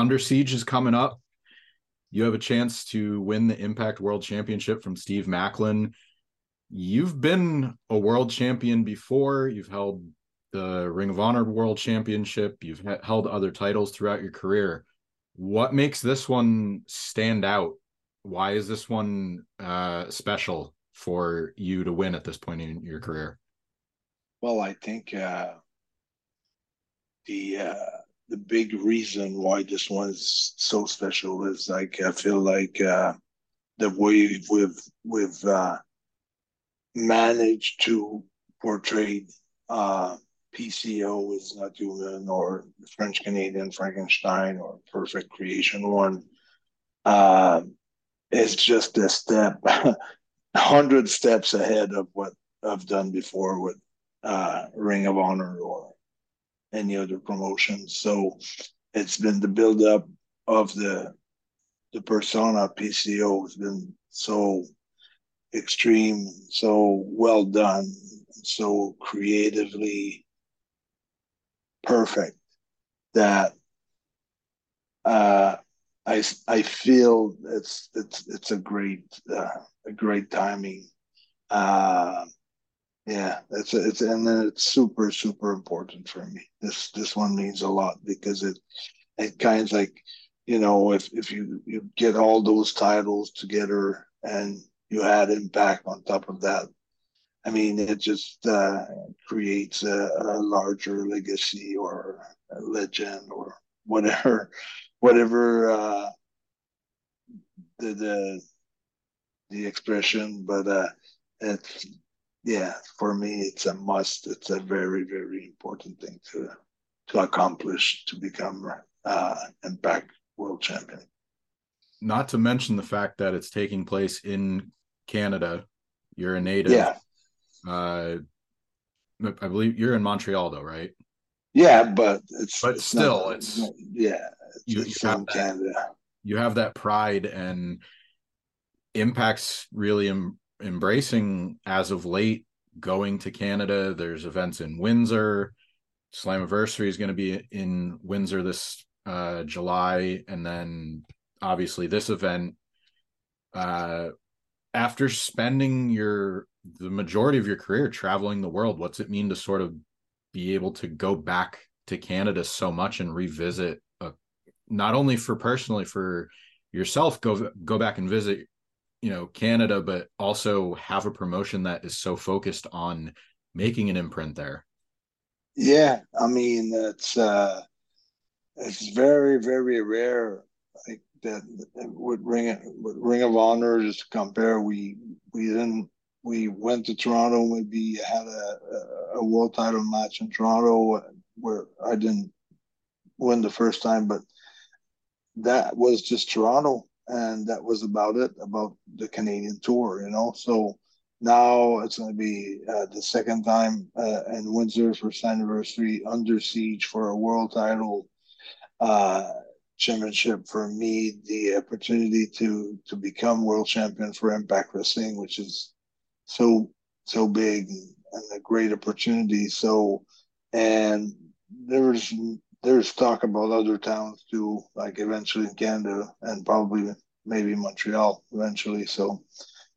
Under Siege is coming up. You have a chance to win the Impact World Championship from Steve Maclin. You've been a world champion before. You've held the Ring of Honor World Championship. You've held other titles throughout your career. What makes this one stand out? Why is this one uh, special for you to win at this point in your career? Well, I think uh, the uh, the big reason why this one is so special is like I feel like uh, the way we've we've uh, managed to portray uh, PCO is not human or French Canadian Frankenstein or Perfect Creation one. Uh, it's just a step, hundred steps ahead of what I've done before with uh, Ring of Honor or any other promotions. So it's been the build up of the the persona PCO has been so extreme, so well done, so creatively perfect that uh, I I feel it's it's it's a great uh, a great timing. Uh, yeah, it's it's and then it's super super important for me. This this one means a lot because it it kind of like you know if if you you get all those titles together and you add impact on top of that, I mean it just uh, creates a, a larger legacy or a legend or whatever whatever uh, the the the expression, but uh, it's yeah, for me, it's a must. It's a very, very important thing to to accomplish to become uh, Impact World Champion. Not to mention the fact that it's taking place in Canada. You're a native. Yeah. Uh, I believe you're in Montreal, though, right? Yeah, but it's but it's still, not, it's yeah, it's, you, it's you have in that, Canada. You have that pride and impacts really embracing as of late going to Canada. There's events in Windsor. Slammiversary is going to be in Windsor this uh, July, and then obviously this event. Uh, after spending your the majority of your career traveling the world, what's it mean to sort of be able to go back to Canada so much and revisit, a, not only for personally for yourself, go go back and visit you know Canada, but also have a promotion that is so focused on making an imprint there. Yeah, I mean it's uh, it's very very rare like that with Ring with Ring of Honor just to compare. We we didn't we went to Toronto. Maybe had a, a world title match in Toronto where I didn't win the first time, but that was just Toronto and that was about it about the Canadian tour, you know. So now it's going to be uh, the second time uh, in Windsor for anniversary under siege for a world title uh, championship for me. The opportunity to to become world champion for Impact Wrestling, which is so so big and a great opportunity. So and there's there's talk about other towns too, like eventually in Canada and probably maybe Montreal eventually. So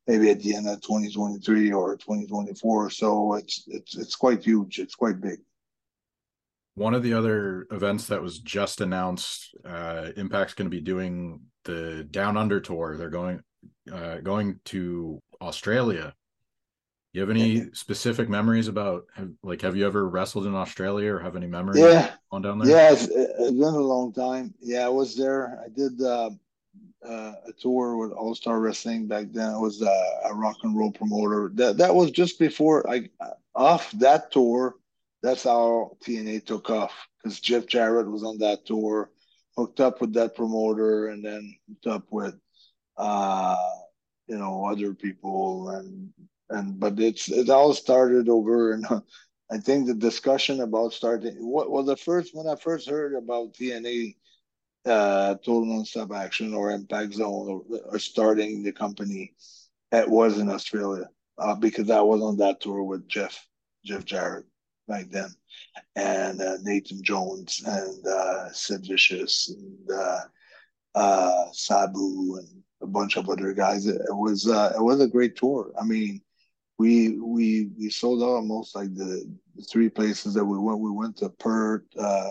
maybe at the end of 2023 or 2024. So it's it's it's quite huge. It's quite big. One of the other events that was just announced, uh, Impact's going to be doing the Down Under tour. They're going uh, going to Australia you have any yeah. specific memories about have, like have you ever wrestled in Australia or have any memories yeah on down there? Yeah, it's, it's been a long time. Yeah, I was there. I did uh, uh, a tour with All Star Wrestling back then. I was uh, a rock and roll promoter. That that was just before I off that tour. That's how TNA took off because Jeff Jarrett was on that tour, hooked up with that promoter, and then hooked up with uh, you know other people and and but it's it all started over and I think the discussion about starting what well the first when I first heard about TNA uh total non-stop action or impact zone or, or starting the company it was in Australia uh, because I was on that tour with Jeff Jeff Jarrett back then, and uh, Nathan Jones and uh, Sid Vicious and uh, uh, Sabu and a bunch of other guys. It, it was uh, it was a great tour. I mean, we we we sold out almost like the, the three places that we went. We went to Perth, uh,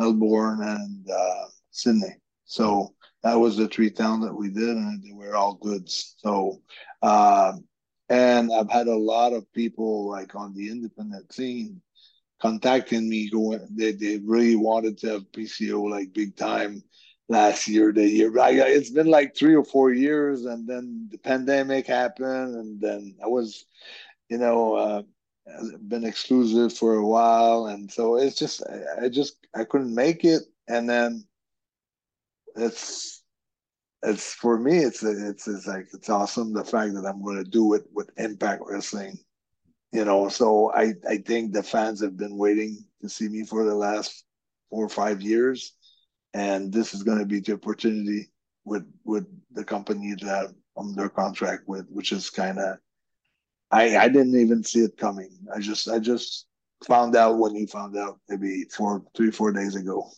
Melbourne, and uh, Sydney. So that was the three towns that we did, and they were all goods. So, uh, and I've had a lot of people like on the independent scene contacting me, going they they really wanted to have PCO like big time last year, the year. I, it's been like three or four years, and then the pandemic happened, and then I was, you know, uh, been exclusive for a while, and so it's just I, I just I couldn't make it, and then it's it's for me it's it's it's like it's awesome the fact that I'm going to do it with Impact Wrestling, you know. So I I think the fans have been waiting to see me for the last four or five years and this is going to be the opportunity with with the company that I'm under contract with, which is kind of I I didn't even see it coming. I just I just found out when you found out maybe four three four days ago.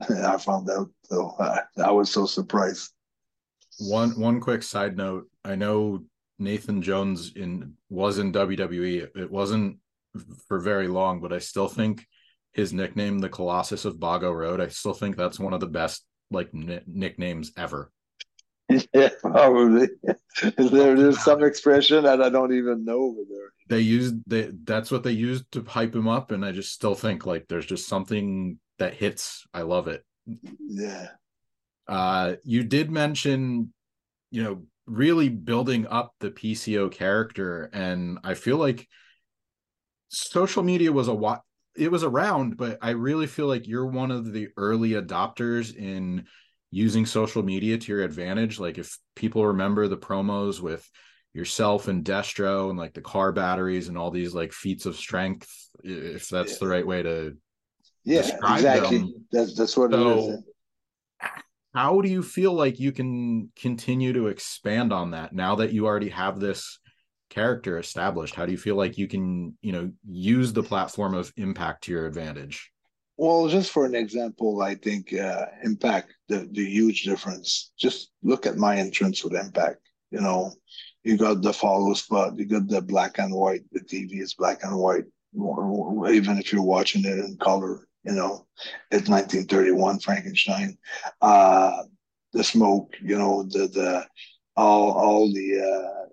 Mm-hmm. I found out, so I was so surprised. One one quick side note: I know Nathan Jones in was in WWE. It wasn't for very long, but I still think his nickname, the Colossus of Boggo Road. I still think that's one of the best like n- nicknames ever. Yeah, probably. There there's some expression that I don't even know over there? They used they that's what they used to hype him up, and I just still think like there's just something that hits. I love it. Yeah. Uh, you did mention, you know, really building up the PCO character, and I feel like social media was a what it was around, but I really feel like you're one of the early adopters in using social media to your advantage. Like if people remember the promos with yourself and Destro and like the car batteries and all these like feats of strength, if that's yeah. the right way to yeah, exactly. Them. That's that's what so, it is. How do you feel like you can continue to expand on that now that you already have this character established how do you feel like you can you know use the platform of impact to your advantage? Well just for an example i think uh, impact the, the huge difference. Just look at my entrance with impact you know. You got the follow spot you got the black and white the tv is black and white even if you're watching it in color you know it's 1931 frankenstein. Uh the smoke you know the the all all the uh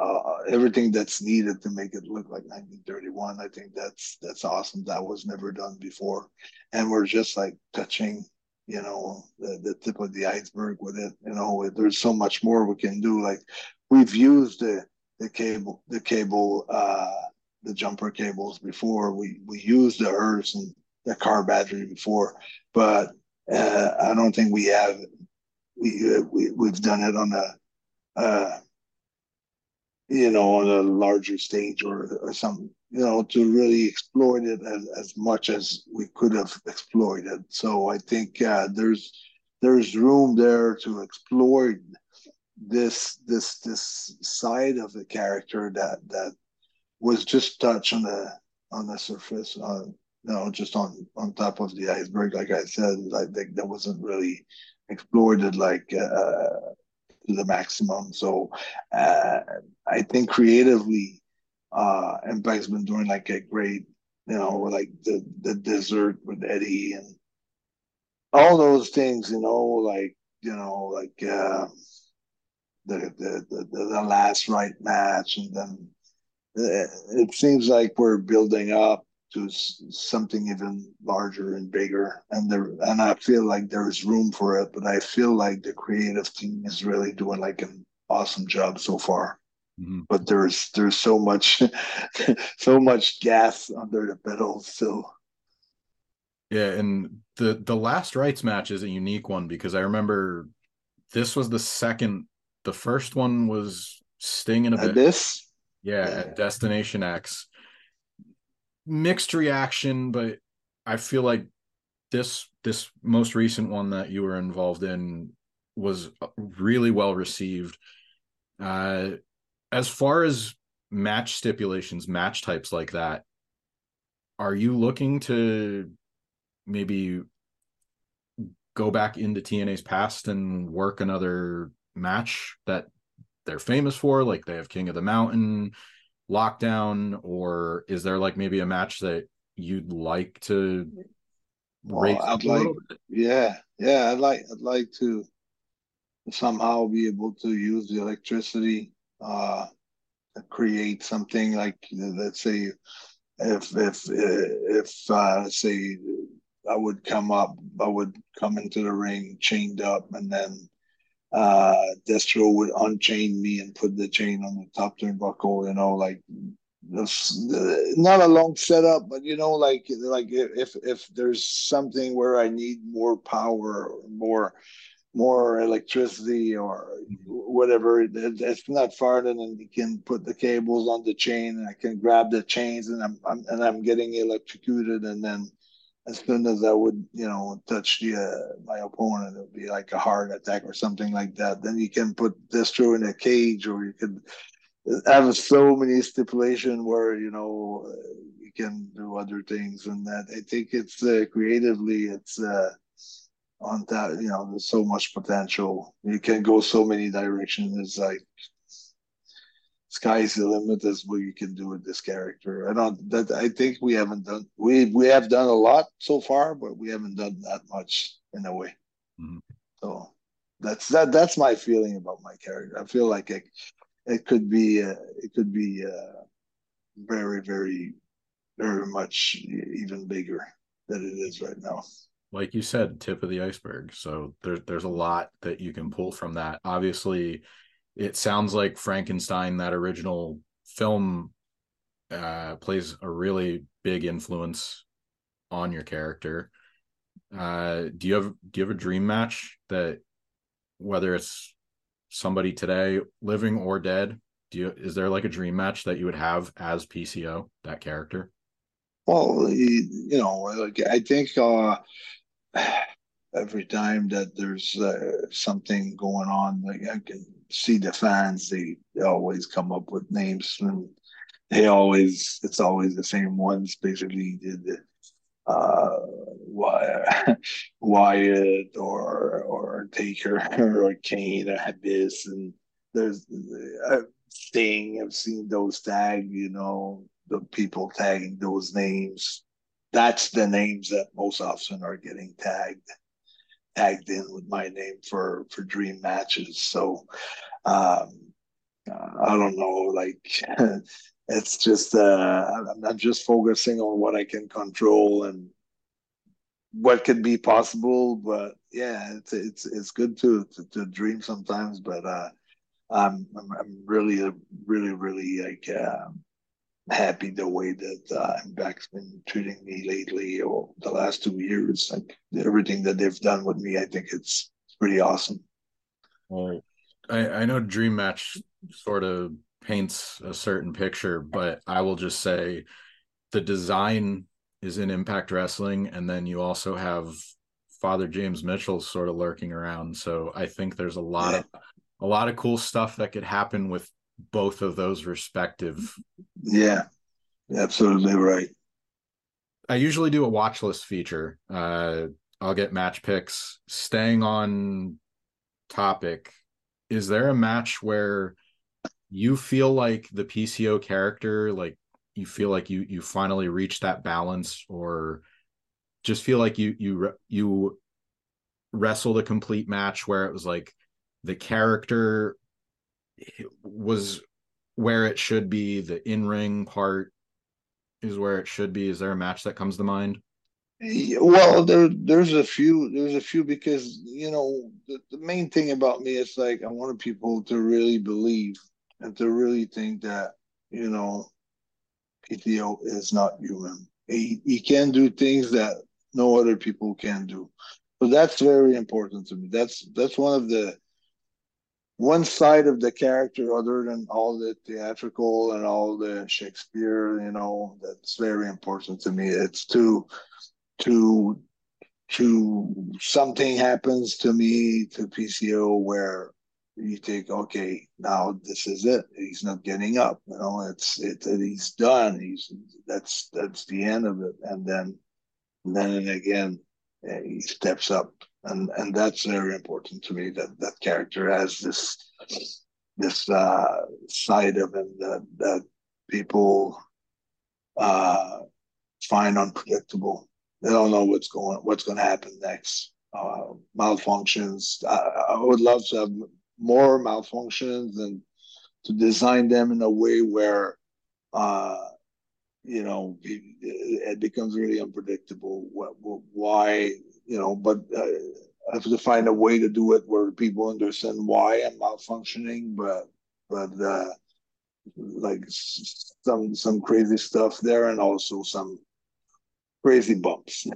uh, everything that's needed to make it look like 1931. I think that's that's awesome. That was never done before, and we're just like touching, you know, the, the tip of the iceberg with it. You know, there's so much more we can do. Like we've used the the cable, the cable, uh, the jumper cables before. We we used the earth and the car battery before, but uh, I don't think we have we, we we've done it on a uh, you know, on a larger stage or, or something, you know, to really exploit it as, as much as we could have exploited. So I think uh, there's there's room there to exploit this this this side of the character that that was just touched on the on the surface, on you know, just on on top of the iceberg. Like I said, I think that wasn't really exploited like uh, to the maximum. So uh, I think creatively, uh, Impact's been doing like a great, you know, like the the dessert with Eddie and all those things, you know, like you know, like uh, the, the the the last rite match, and then uh, it seems like we're building up to something even larger and bigger. And there and i feel like there's room for it but i feel like the creative team is really doing like an awesome job so far. Mm-hmm. but there's there's so much so much gas under the pedals still. Yeah and the the last rites match is a unique one because i remember this was the second the first one was sting in a bit this? Yeah, yeah. at destination x mixed reaction, but I feel like this this most recent one that you were involved in was really well received. Uh, as far as match stipulations, match types like that, are you looking to maybe go back into TNA's past and work another match that they're famous for? Like they have King of the Mountain, Lockdown, or is there like maybe a match that you'd like to well, I'd like, yeah, yeah, I'd like, I'd like to somehow be able to use the electricity, uh, create something like, let's say, if if if uh, say I would come up, I would come into the ring chained up, and then uh, Destro would unchain me and put the chain on the top turnbuckle. You know, like not a long setup, but you know, like like if if there's something where I need more power, more more electricity or whatever it's not far then you can put the cables on the chain and i can grab the chains and i'm, I'm and i'm getting electrocuted and then as soon as i would you know touch the uh, my opponent it would be like a heart attack or something like that. Then you can put Destro in a cage or you could have so many stipulation where you know you can do other things and that. I think it's uh, creatively it's uh on that you know there's so much potential. You can go so many directions it's like sky's the limit as what you can do with this character i don't that i think we haven't done we we have done a lot so far but we haven't done that much in a way mm-hmm. so that's that that's my feeling about my character i feel like it it could be uh, it could be uh, very very very much even bigger than it is right now like you said, tip of the iceberg. So there's there's a lot that you can pull from that. Obviously, it sounds like Frankenstein, that original film, uh, plays a really big influence on your character. Uh, do you have do you have a dream match that whether it's somebody today living or dead do you is there like a dream match that you would have as pco that character well you know like i think uh every time that there's uh, something going on, like I can see the fans, they, they always come up with names and they always, it's always the same ones. Basically, the, uh, Wyatt or or Taker or Kane or Abyss, and there's uh, Sting. I've seen those tag, you know, the people tagging those names that's the names that most often are getting tagged tagged in with my name for for dream matches. So um, I don't know, like it's just uh, I'm, just focusing on what I can control and what could be possible. But yeah, it's it's it's good to to, to dream sometimes, but uh, I'm, I'm really really really like. Uh, happy the way that uh, Impact's been treating me lately or the last two years. Like everything that they've done with me, I think it's pretty awesome. Well, I, I know Dream Match sort of paints a certain picture, but I will just say the design is in Impact Wrestling, and then you also have Father James Mitchell sort of lurking around. So I think there's a lot yeah. of a lot of cool stuff that could happen with both of those respective. Yeah, absolutely right. I usually do a watch list feature. Uh, I'll get match picks. Staying on topic, is there a match where you feel like the PCO character, like you feel like you you finally reached that balance, or just feel like you you you wrestled a complete match where it was like the character was where it should be. The in ring part is where it should be. Is there a match that comes to mind? Well, there there's a few there's a few because you know the, the main thing about me is like I wanted people to really believe and to really think that you know PCO is not human. He he can do things that no other people can do. So that's very important to me. That's that's one of the one side of the character other than all the theatrical and all the Shakespeare, you know, that's very important to me. It's to to to something happens to me to PCO where you think, okay now this is it. He's not getting up you know it's it, he's done. He's that's that's the end of it. And then then and then again he steps up and and that's very important to me that that character has this this uh side of him that that people uh find unpredictable. They don't know what's going what's going to happen next. Uh malfunctions I, I would love to have more malfunctions and to design them in a way where uh, you know it, becomes really unpredictable what, what, why you know but uh, i have to find a way to do it where people understand why i'm malfunctioning but but uh, like some some crazy stuff there and also some crazy bumps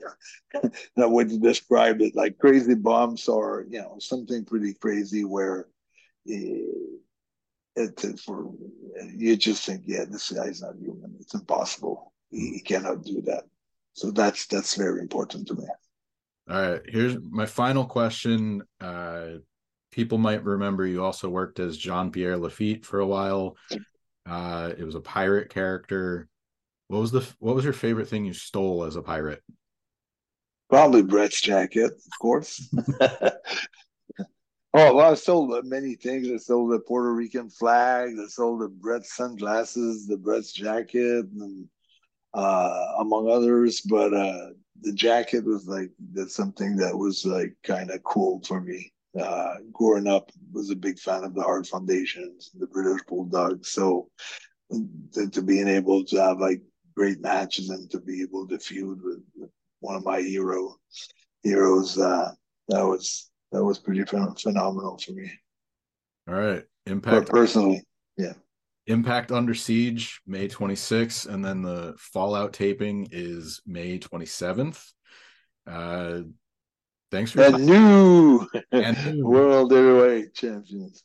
that would describe it like crazy bumps or you know something pretty crazy where it, for you just think, yeah, this guy's not human. It's impossible. He, he cannot do that. So that's that's very important to me. All right, here's my final question. Uh, people might remember you also worked as Jean Pierre Lafitte for a while. Uh, it was a pirate character. What was the what was your favorite thing you stole as a pirate? Probably Brett's jacket, of course. Oh, well, I sold many things. I sold the Puerto Rican flag. I sold the Brett's sunglasses, the Brett's jacket, and uh, among others. But uh, the jacket was like that's something that was like kind of cool for me. Uh, growing up, was a big fan of the Hart Foundations, the British Bulldogs. So to, to being able to have like great matches and to be able to feud with, with one of my hero heroes, uh, that was that was pretty phenomenal for me. All right, Impact but personally, yeah. Impact Under Siege, May 26th, and then the Fallout taping is May 27th. Uh, thanks for and new, and new world heavyweight champions.